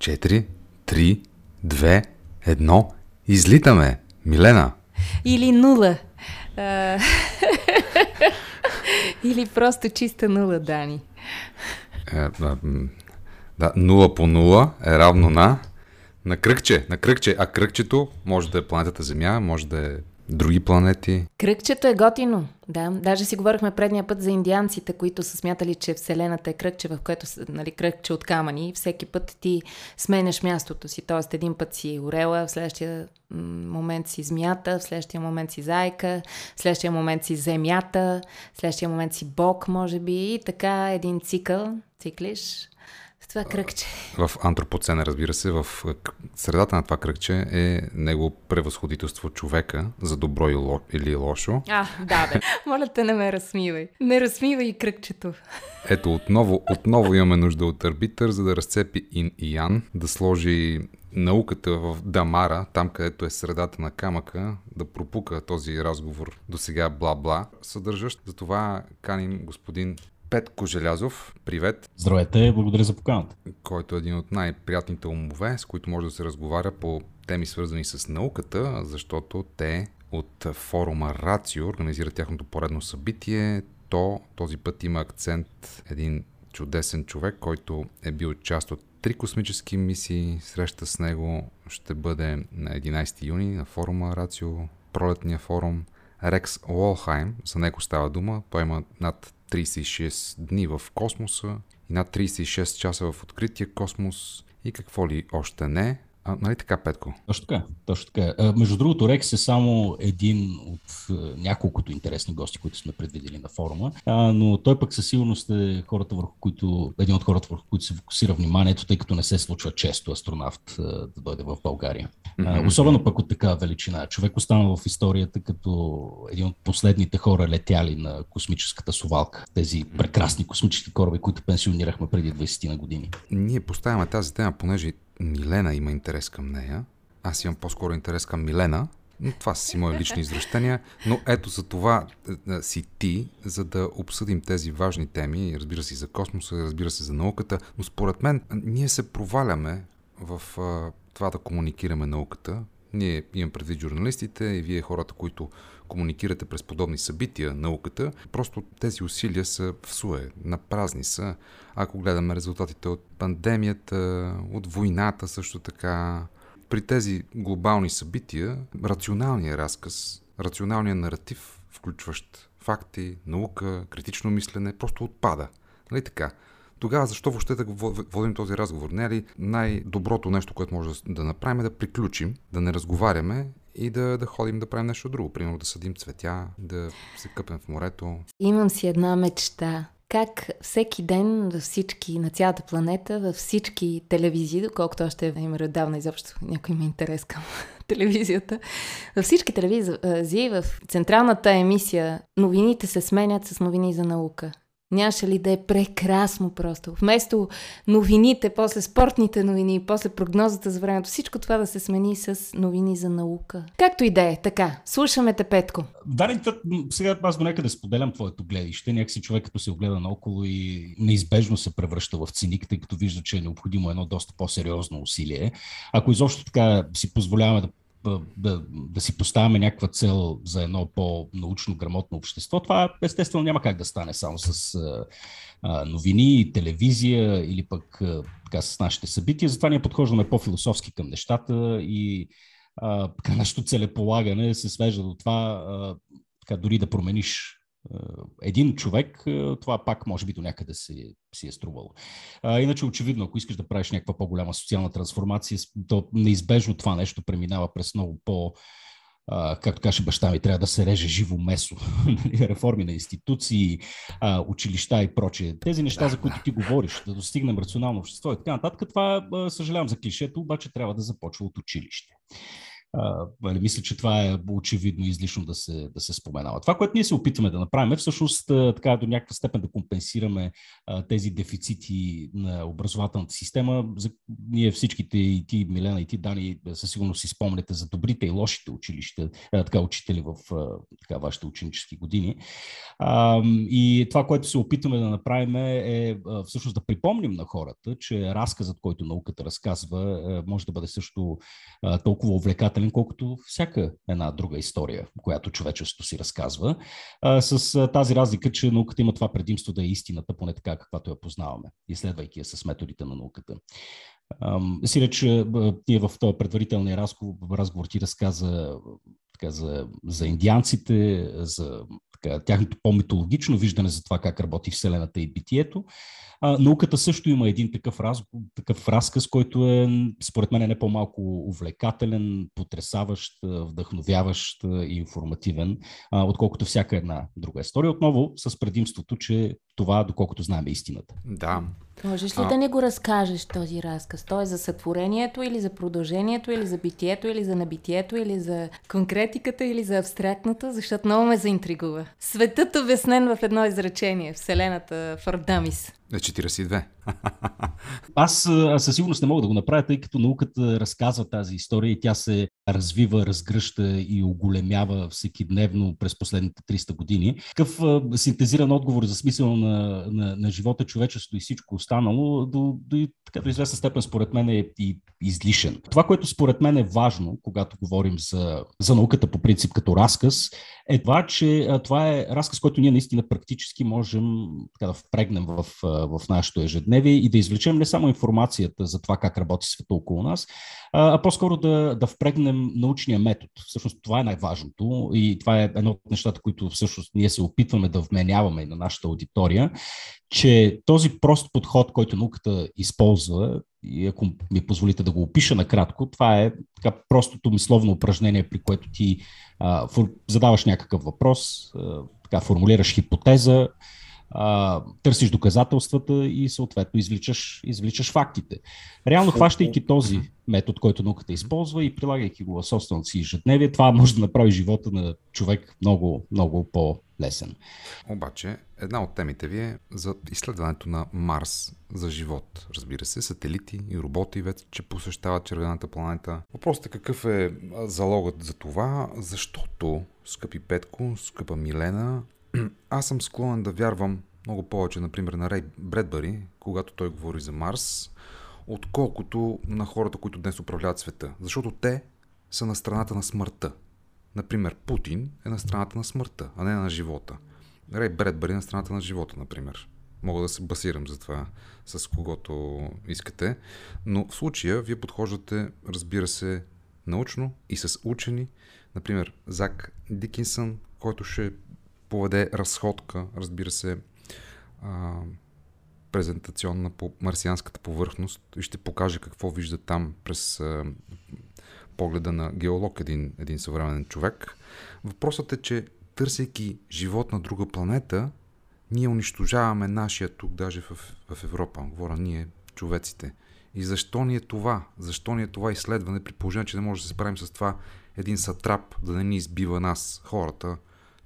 4, 3, 2, 1. Излитаме! Милена! Или нула. А... Или просто чиста нула, Дани. Е, да, нула по нула е равно на на кръгче, на кръгче. А кръгчето може да е планетата Земя, може да е други планети. Кръгчето е готино, да. Даже си говорихме предния път за индианците, които са смятали, че Вселената е кръгче, в което нали, кръгче от камъни всеки път ти сменяш мястото си. Тоест един път си орела, в следващия момент си змията, в следващия момент си зайка, в следващия момент си земята, в следващия момент си бог, може би. И така един цикъл, циклиш, това кръгче? В антропоцена, разбира се, в средата на това кръгче е него превъзходителство човека за добро или лошо. А, да, бе. Моля те, не ме разсмивай. Не разсмивай кръгчето. Ето, отново, отново имаме нужда от арбитър, за да разцепи ин и ян, да сложи науката в Дамара, там където е средата на камъка, да пропука този разговор до сега бла-бла, съдържащ. Затова каним господин Петко Желязов, привет. Здравейте, благодаря за поканата. Който е един от най-приятните умове, с които може да се разговаря по теми свързани с науката, защото те от форума Рацио организират тяхното поредно събитие. То този път има акцент един чудесен човек, който е бил част от три космически мисии. Среща с него ще бъде на 11 юни на форума Рацио, пролетния форум. Рекс Уолхайм, за него става дума. Той има над 36 дни в космоса и над 36 часа в открития космос и какво ли още не. А, нали така, Петко? Точно така. Точно така. А, между другото, Рекс е само един от няколкото интересни гости, които сме предвидели на форума, а, но той пък със сигурност е хората, върху които, един от хората, върху които се фокусира вниманието, тъй като не се случва често астронавт а, да дойде в България. А, особено пък от такава величина. Човек остана в историята като един от последните хора летяли на космическата совалка. Тези прекрасни космически кораби, които пенсионирахме преди 20 на години. Ние поставяме тази тема, понеже Милена има интерес към нея. Аз имам по-скоро интерес към Милена, но това са си мои лични изращения. Но ето за това е, е, си ти, за да обсъдим тези важни теми, разбира се за космоса, разбира се за науката, но според мен ние се проваляме в това да комуникираме науката. Ние имам предвид журналистите и вие хората, които комуникирате през подобни събития, науката, просто тези усилия са в суе, на празни са. Ако гледаме резултатите от пандемията, от войната също така, при тези глобални събития, рационалният разказ, рационалният наратив, включващ факти, наука, критично мислене, просто отпада. Нали така? Тогава защо въобще да водим този разговор? Не е ли най-доброто нещо, което може да направим е да приключим, да не разговаряме и да, да ходим да правим нещо друго. Примерно да съдим цветя, да се къпем в морето. Имам си една мечта. Как всеки ден във всички, на цялата планета, във всички телевизии, доколкото още има отдавна изобщо някой има интерес към телевизията, във всички телевизии, в централната емисия, новините се сменят с новини за наука. Нямаше ли да е прекрасно просто? Вместо новините, после спортните новини, после прогнозата за времето, всичко това да се смени с новини за наука. Както и да е, така. Слушаме те, Петко. Да, сега аз до някъде споделям твоето гледище. Някакси човек като се огледа наоколо и неизбежно се превръща в циник, тъй като вижда, че е необходимо едно доста по-сериозно усилие. Ако изобщо така си позволяваме да да, да си поставяме някаква цел за едно по-научно грамотно общество, това естествено няма как да стане само с а, новини, телевизия или пък а, така, с нашите събития. Затова ние подхождаме по-философски към нещата и а, нашето целеполагане се свежда до това а, така, дори да промениш един човек, е, това пак може би до някъде си, си е струвало. А, иначе, очевидно, ако искаш да правиш някаква по-голяма социална трансформация, то неизбежно това нещо преминава през много по- Uh, както каже баща ми, трябва да се реже живо месо. Нали, реформи на институции, uh, училища и прочее. Тези неща, за които ти говориш, да достигнем рационално общество и така нататък, това, съжалявам за клишето, обаче трябва да започва от училище. А, нали, мисля, че това е очевидно излишно да се, да се споменава. Това, което ние се опитваме да направим е всъщност така до някаква степен да компенсираме а, тези дефицити на образователната система. За, ние всичките и ти, Милена, и ти, Дани, със сигурност си спомняте за добрите и лошите училища, а, така учители в а, така, вашите ученически години. А, и това, което се опитваме да направим е а, всъщност да припомним на хората, че разказът, който науката разказва, а, може да бъде също а, толкова увлекателен, колкото всяка една друга история, която човечеството си разказва. А, с тази разлика, че науката има това предимство да е истината, поне така, каквато я познаваме, изследвайки я с методите на науката. Си реч, ние в този предварителния разговор, разговор ти разказа така, за, за индианците, за така, тяхното по-митологично виждане за това как работи Вселената и битието. А, науката също има един такъв, раз, такъв разказ, който е, според мен, е не по-малко увлекателен, потрясаващ, вдъхновяващ и информативен, а, отколкото всяка една друга история. Отново с предимството, че това, доколкото знаем, е истината. Да. Можеш ли а... да ни го разкажеш този разказ? Той е за сътворението или за продължението, или за битието, или за набитието, или за конкретиката, или за абстрактната, защото много ме заинтригува. Светът обяснен в едно изречение. Вселената в На 42. Аз, със сигурност не мога да го направя, тъй като науката разказва тази история и тя се развива, разгръща и оголемява всеки дневно през последните 300 години. Такъв синтезиран отговор за смисъл на, на, на живота, човечеството и всичко останало до, до, до известна степен според мен е и излишен. Това, което според мен е важно, когато говорим за, за науката по принцип като разказ, е това, че това е разказ, който ние наистина практически можем така, да впрегнем в, в нашето ежедневие и да извлечем не само информацията за това как работи света около нас, а, по-скоро да, да впрегнем научния метод. Всъщност това е най-важното и това е едно от нещата, които всъщност ние се опитваме да вменяваме на нашата аудитория, че този прост подход, който науката използва, и ако ми позволите да го опиша накратко, това е така простото мисловно упражнение, при което ти а, задаваш някакъв въпрос, а, така формулираш хипотеза, а, търсиш доказателствата и съответно извличаш, извличаш фактите. Реално, хващайки този метод, който науката използва и прилагайки го в собственото си ежедневие, това може да направи живота на човек много, много по-лесен. Обаче, една от темите ви е за изследването на Марс за живот. Разбира се, сателити и роботи вече посещават червената планета. Въпросът е какъв е залогът за това, защото, скъпи Петко, скъпа Милена, аз съм склонен да вярвам много повече, например, на Рей Бредбари, когато той говори за Марс, отколкото на хората, които днес управляват света. Защото те са на страната на смъртта. Например, Путин е на страната на смъртта, а не на живота. Рей Бредбари е на страната на живота, например. Мога да се басирам за това с когото искате. Но в случая вие подхождате, разбира се, научно и с учени. Например, Зак Дикинсън, който ще поведе разходка, разбира се, а, презентационна по марсианската повърхност и ще покаже какво вижда там през а, погледа на геолог, един, един съвременен човек. Въпросът е, че търсейки живот на друга планета, ние унищожаваме нашия тук, даже в, в Европа. Говоря ние, човеците. И защо ни е това? Защо ни е това изследване, при положение, че не може да се справим с това един сатрап да не ни избива нас, хората,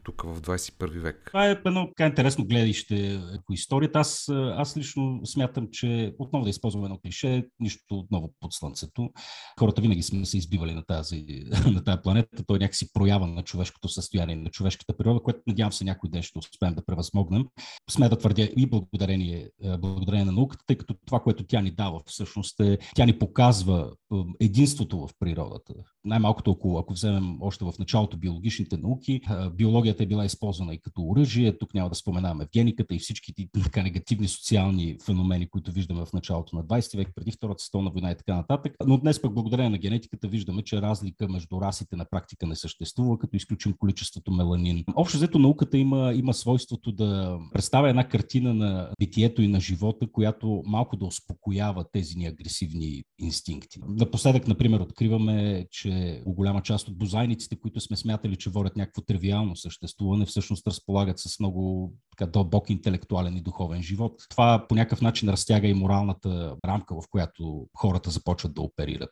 тук в 21 век. Това е едно така интересно гледище по историята. Аз, аз лично смятам, че отново да използвам едно клише, нищо отново под слънцето. Хората винаги сме се избивали на тази, на тази планета. Той е някакси проява на човешкото състояние, на човешката природа, което надявам се някой ден ще успеем да превъзмогнем. Сме да твърдя и благодарение, благодарение на науката, тъй като това, което тя ни дава всъщност е, тя ни показва единството в природата. Най-малкото, ако, ако вземем още в началото биологичните науки, биологията е била използвана и като оръжие. Тук няма да споменаваме гениката и всички така негативни социални феномени, които виждаме в началото на 20 век, преди Втората световна война и така нататък. Но днес пък благодарение на генетиката виждаме, че разлика между расите на практика не съществува, като изключим количеството меланин. Общо взето науката има, има свойството да представя една картина на битието и на живота, която малко да успокоява тези ни агресивни инстинкти. Напоследък, например, откриваме, че голяма част от бозайниците, които сме смятали, че водят някакво тривиално съществуване, всъщност разполагат с много така, дълбок интелектуален и духовен живот. Това по някакъв начин разтяга и моралната рамка, в която хората започват да оперират.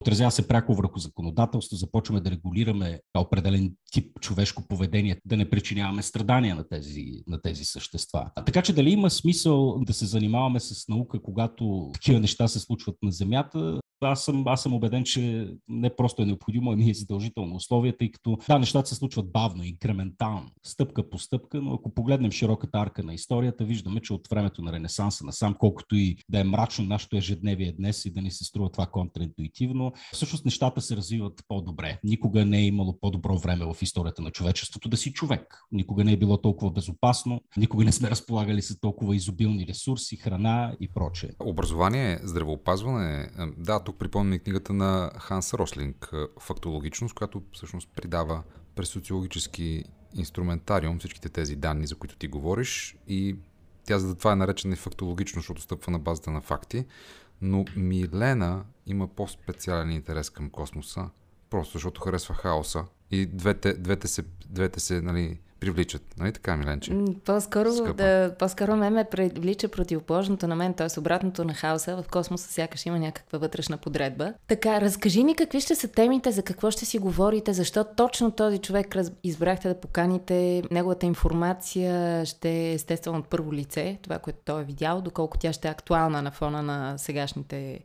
отразява се пряко върху законодателство, започваме да регулираме определен тип човешко поведение, да не причиняваме страдания на тези, на тези същества. А така че дали има смисъл да се занимаваме с наука, когато такива неща се случват на Земята, аз съм, аз съм убеден, че не просто е необходимо, ами е задължително условие, тъй като да, нещата се случват бавно, инкрементално, стъпка по стъпка, но ако погледнем широката арка на историята, виждаме, че от времето на Ренесанса насам, колкото и да е мрачно нашето ежедневие днес и да ни се струва това контраинтуитивно, всъщност нещата се развиват по-добре. Никога не е имало по-добро време в историята на човечеството да си човек. Никога не е било толкова безопасно, никога не сме разполагали с толкова изобилни ресурси, храна и прочее. Образование, здравеопазване, да, тук припомням книгата на Ханс Рослинг «Фактологичност», която всъщност придава през социологически инструментариум всичките тези данни, за които ти говориш и тя за това е наречена и фактологично, защото стъпва на базата на факти. Но Милена има по-специален интерес към космоса, просто защото харесва хаоса. И двете, двете се, двете се нали, привличат. Нали така, Миленче? По-скоро, да, по-скоро ме ме привлича противоположното на мен, т.е. обратното на хаоса. В космоса сякаш има някаква вътрешна подредба. Така, разкажи ни какви ще са темите, за какво ще си говорите, защо точно този човек раз... избрахте да поканите, неговата информация ще е естествено от първо лице, това, което той е видял, доколко тя ще е актуална на фона на сегашните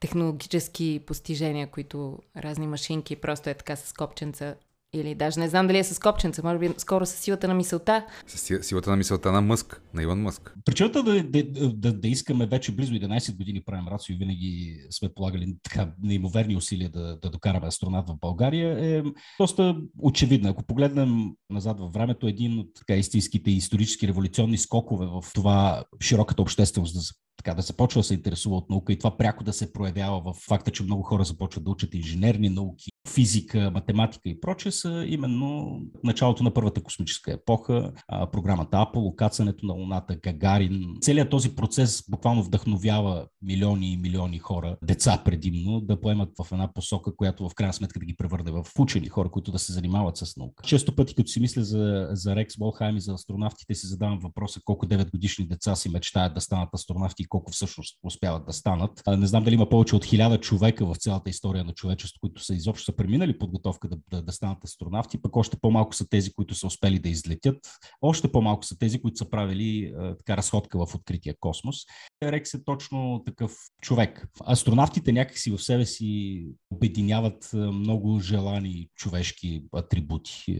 технологически постижения, които разни машинки просто е така с копченца или даже не знам дали е с копченца, може би скоро с силата на мисълта. С силата на мисълта на Мъск, на Иван Мъск. Причината да, да, да, да искаме вече близо 11 години правим рацио и винаги сме полагали така неимоверни усилия да, да докараме астронавт в България е доста очевидна. Ако погледнем назад във времето, един от така истинските исторически революционни скокове в това широката общественост да така да започва да се интересува от наука и това пряко да се проявява в факта, че много хора започват да учат инженерни науки, физика, математика и прочее, са именно началото на първата космическа епоха, програмата Аполо, кацането на Луната, Гагарин. Целият този процес буквално вдъхновява милиони и милиони хора, деца предимно, да поемат в една посока, която в крайна сметка да ги превърне в учени хора, които да се занимават с наука. Често пъти, като си мисля за, за Рекс Волхайм и за астронавтите, си задавам въпроса колко 9 годишни деца си мечтаят да станат астронавти и колко всъщност успяват да станат. Не знам дали има повече от хиляда човека в цялата история на човечеството, които са изобщо преминали подготовка да, да, да станат астронавти, пък още по-малко са тези, които са успели да излетят, още по-малко са тези, които са правили а, така разходка в открития космос. Рекс е точно такъв човек. Астронавтите някакси в себе си обединяват много желани човешки атрибути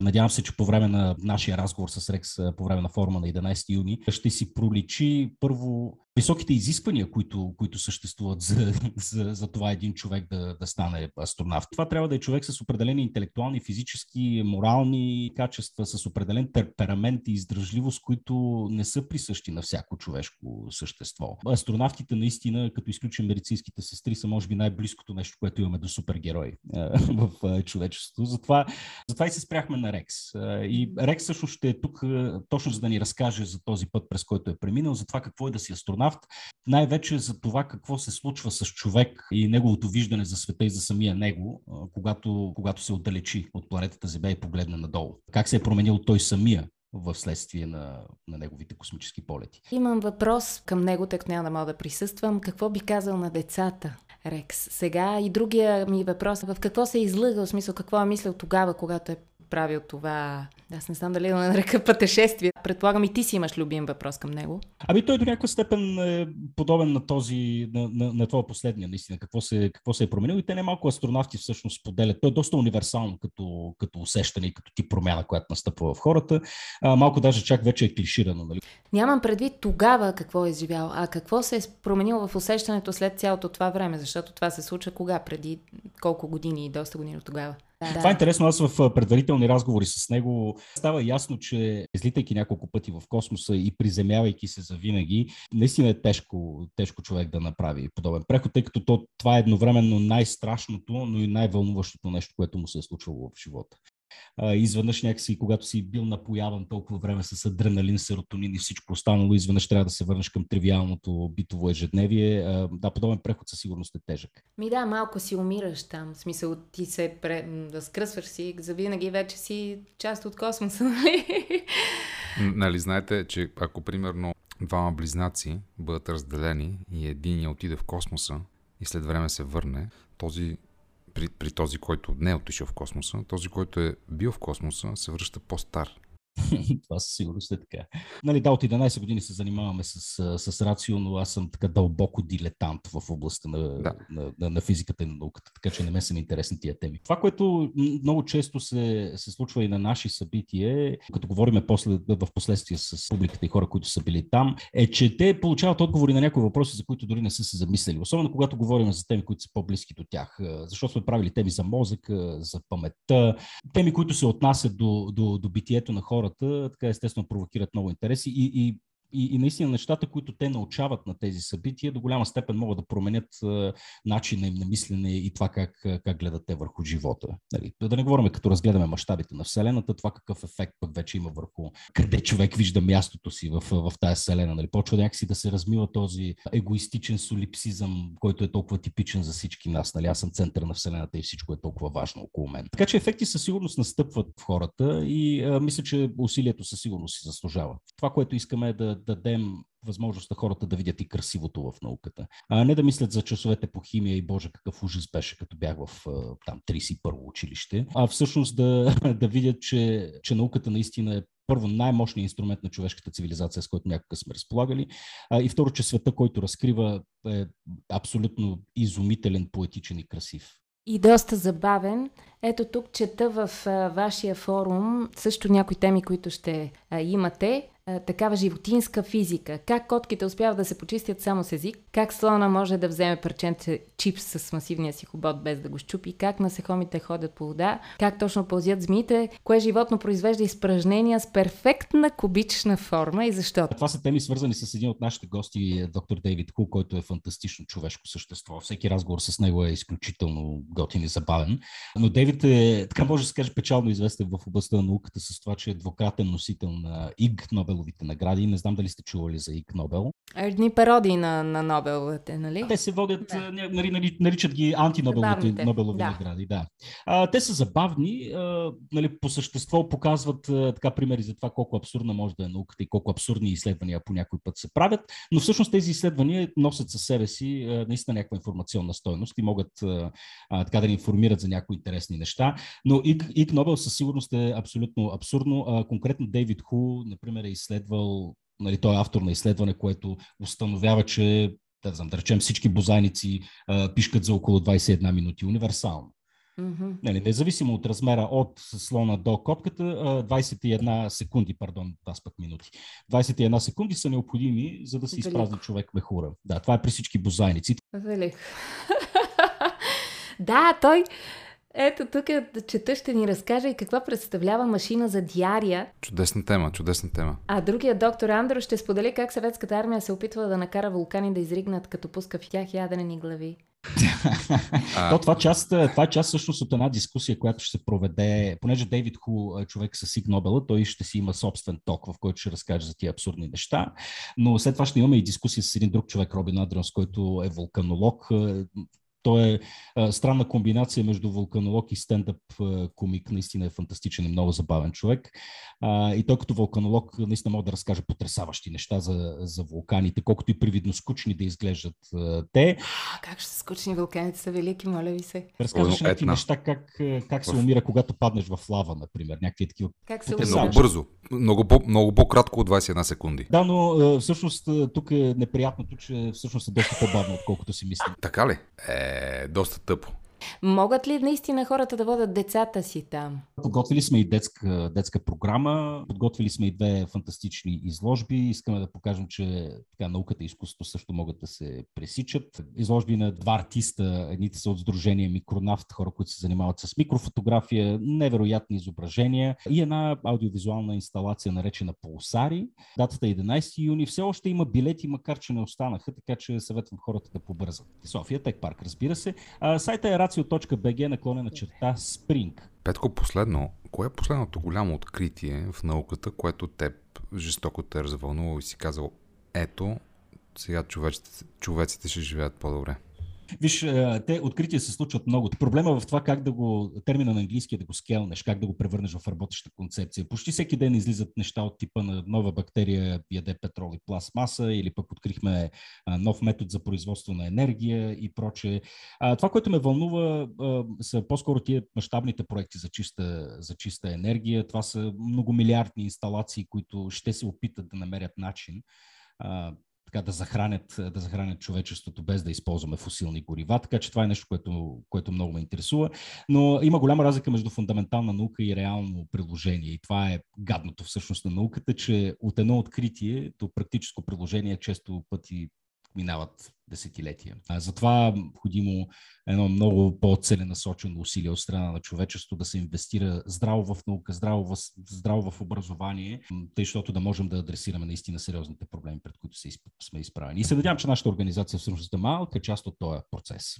Надявам се, че по време на нашия разговор с Рекс, по време на форума на 11 юни, ще си проличи първо високите изисквания, които, които съществуват за, за, за това един човек да, да стане астронавт. Това трябва да е човек с определени интелектуални, физически, морални качества, с определен темперамент и издръжливост, които не са присъщи на всяко човешко същество. Астронавтите наистина, като изключим медицинските сестри, са може би най-близкото нещо, което имаме до супергерой в човечеството. Затова, затова и се спряхме на Рекс. И Рекс също ще е тук точно за да ни разкаже за този път, през който е преминал, за това какво е да си астронавт астронавт, най-вече за това какво се случва с човек и неговото виждане за света и за самия него, когато, когато се отдалечи от планетата Земя и погледне надолу. Как се е променил той самия в следствие на, на неговите космически полети. Имам въпрос към него, тъй като няма да мога да присъствам. Какво би казал на децата? Рекс. Сега и другия ми въпрос в какво се е излъгал, смисъл какво е мислил тогава, когато е правил това, аз не знам дали да нарека пътешествие. Предполагам и ти си имаш любим въпрос към него. Ами той до някаква степен е подобен на този, на, на, на това последния, наистина, какво се, какво се е променил. И те не малко астронавти всъщност споделят. Той е доста универсално като, като усещане и като ти промяна, която настъпва в хората. А, малко даже чак вече е клиширано. Нали? Нямам предвид тогава какво е живял, а какво се е променило в усещането след цялото това време, защото това се случва кога? Преди колко години и доста години от тогава. Да. Това е интересно. Аз в предварителни разговори с него става ясно, че излитайки няколко пъти в космоса и приземявайки се за винаги, наистина е тежко, тежко човек да направи подобен преход, тъй като то, това е едновременно най-страшното, но и най-вълнуващото нещо, което му се е случвало в живота а, изведнъж някакси, когато си бил напояван толкова време с адреналин, серотонин и всичко останало, изведнъж трябва да се върнеш към тривиалното битово ежедневие. А, да, подобен преход със сигурност е тежък. Ми да, малко си умираш там. В смисъл, ти се пре... да скръсваш си, завинаги вече си част от космоса, нали? Нали знаете, че ако примерно двама близнаци бъдат разделени и един я отиде в космоса, и след време се върне, този при, при този, който не е отишъл в космоса, този, който е бил в космоса, се връща по-стар. Това със сигурност е така. Нали, да, от 11 години се занимаваме с, с рацио, но аз съм така дълбоко дилетант в областта на, да. на, на, на физиката и на науката, така че не ме са интересни тия теми. Това, което много често се, се случва и на наши събития, като говорим после, в последствие с публиката и хора, които са били там, е, че те получават отговори на някои въпроси, за които дори не са се замислили. Особено когато говорим за теми, които са по-близки до тях. Защото сме правили теми за мозъка, за паметта, теми, които се отнасят до, до, до битието на хора така естествено провокират много интереси и, и и, и наистина нещата, които те научават на тези събития, до голяма степен могат да променят а, начина им на мислене и това как, как гледат те върху живота. Нали? Да не говорим, като разгледаме мащабите на Вселената, това какъв ефект пък вече има върху къде човек вижда мястото си в, в тази Вселена. Нали? Почва някакси да се размива този егоистичен солипсизъм, който е толкова типичен за всички нас. Нали? Аз съм център на Вселената и всичко е толкова важно около мен. Така че ефекти със сигурност настъпват в хората и а, мисля, че усилието със сигурност си заслужава. Това, което искаме е да дадем възможност на хората да видят и красивото в науката. А не да мислят за часовете по химия и боже какъв ужас беше, като бях в там 31-во училище, а всъщност да, да видят, че, че науката наистина е първо най-мощният инструмент на човешката цивилизация, с който някога сме разполагали, а, и второ, че света, който разкрива е абсолютно изумителен, поетичен и красив. И доста забавен. Ето тук чета в а, вашия форум също някои теми, които ще а, имате такава животинска физика. Как котките успяват да се почистят само с език, как слона може да вземе парченце чипс с масивния си хобот без да го щупи, как насекомите ходят по вода, как точно пълзят змиите, кое животно произвежда изпражнения с перфектна кубична форма и защо. Това са теми свързани с един от нашите гости, доктор Дейвид Ку, който е фантастично човешко същество. Всеки разговор с него е изключително готин и забавен. Но Дейвид е, така може да се каже, печално известен в областта на науката с това, че е двукратен носител на ИГ, Нобел Нобеловите награди. Не знам дали сте чували за Ик Нобел. Едни пародии на, на Нобеловите, нали? Те се водят, да. нали, наричат ги антинобеловите Нобелови да. награди. Да. А, те са забавни, а, нали, по същество показват а, така примери за това колко абсурдна може да е науката и колко абсурдни изследвания по някой път се правят, но всъщност тези изследвания носят със себе си а, наистина някаква информационна стойност и могат а, а, така да ни информират за някои интересни неща. Но Ик, Ик Нобел със сигурност е абсолютно абсурдно. А, конкретно Дейвид Ху, например, е изследвал, нали, той е автор на изследване, което установява, че да, знам, да речем всички бозайници а, пишкат за около 21 минути универсално. Mm-hmm. Нали, независимо от размера от слона до копката, 21 секунди, пардон, това пък минути. 21 секунди са необходими, за да се изпразни човек мехура. Да, това е при всички бозайници. Велик. да, той ето тук чета ще ни разкаже и каква представлява машина за диария. Чудесна тема, чудесна тема. А другия доктор Андро ще сподели как съветската армия се опитва да накара вулкани да изригнат, като пуска в тях ядрени глави. То, това, част, това е част всъщност от една дискусия, която ще се проведе, понеже Дейвид Ху е човек с Сиг Нобела, той ще си има собствен ток, в който ще разкаже за тия абсурдни неща, но след това ще имаме и дискусия с един друг човек, Робин Адрианс, който е вулканолог, той е а, странна комбинация между вулканолог и стендъп а, комик. Наистина е фантастичен и много забавен човек. А, и той като вулканолог наистина може да разкаже потрясаващи неща за, за вулканите, колкото и привидно скучни да изглеждат а, те. А, как ще са скучни вулканите са велики, моля ви се. Разказваш някакви неща, как, как се умира, когато паднеш в лава, например. Някакви такива. Как се умира? Много бързо. Много, по, много по-кратко от 21 секунди. Да, но всъщност тук е неприятното, че всъщност е доста по-бавно, отколкото си мислим. Така ли? Е, е доста тъпо. Могат ли наистина хората да водят децата си там? Подготвили сме и детска, детска програма, подготвили сме и две фантастични изложби. Искаме да покажем, че така, науката и изкуството също могат да се пресичат. Изложби на два артиста, едните са от Сдружение Микронавт, хора, които се занимават с микрофотография, невероятни изображения и една аудиовизуална инсталация, наречена Пулсари. Датата е 11 юни. Все още има билети, макар че не останаха, така че съветвам хората да побързат. София Тек Парк, разбира се. А, сайта е racio.bg наклонена черта Spring. Петко, последно, кое е последното голямо откритие в науката, което теб жестоко те е развълнувало и си казал, ето, сега човеците, човеците ще живеят по-добре? Виж, те открития се случват много. Проблема в това как да го, термина на английски е да го скелнеш, как да го превърнеш в работеща концепция. Почти всеки ден излизат неща от типа на нова бактерия яде петрол и пластмаса, или пък открихме нов метод за производство на енергия и прочее. Това, което ме вълнува, са по-скоро тия мащабните проекти за чиста, за чиста енергия. Това са многомилиардни инсталации, които ще се опитат да намерят начин така, да, захранят, да захранят човечеството без да използваме фусилни горива. Така че това е нещо, което, което много ме интересува. Но има голяма разлика между фундаментална наука и реално приложение. И това е гадното всъщност на науката, че от едно откритие до практическо приложение често пъти минават десетилетия. А затова е необходимо едно много по-целенасочено усилие от страна на човечеството да се инвестира здраво в наука, здраво в, здраво в образование, тъй, защото да можем да адресираме наистина сериозните проблеми, пред които се, сме изправени. И се надявам, че нашата организация всъщност е малка част от този процес.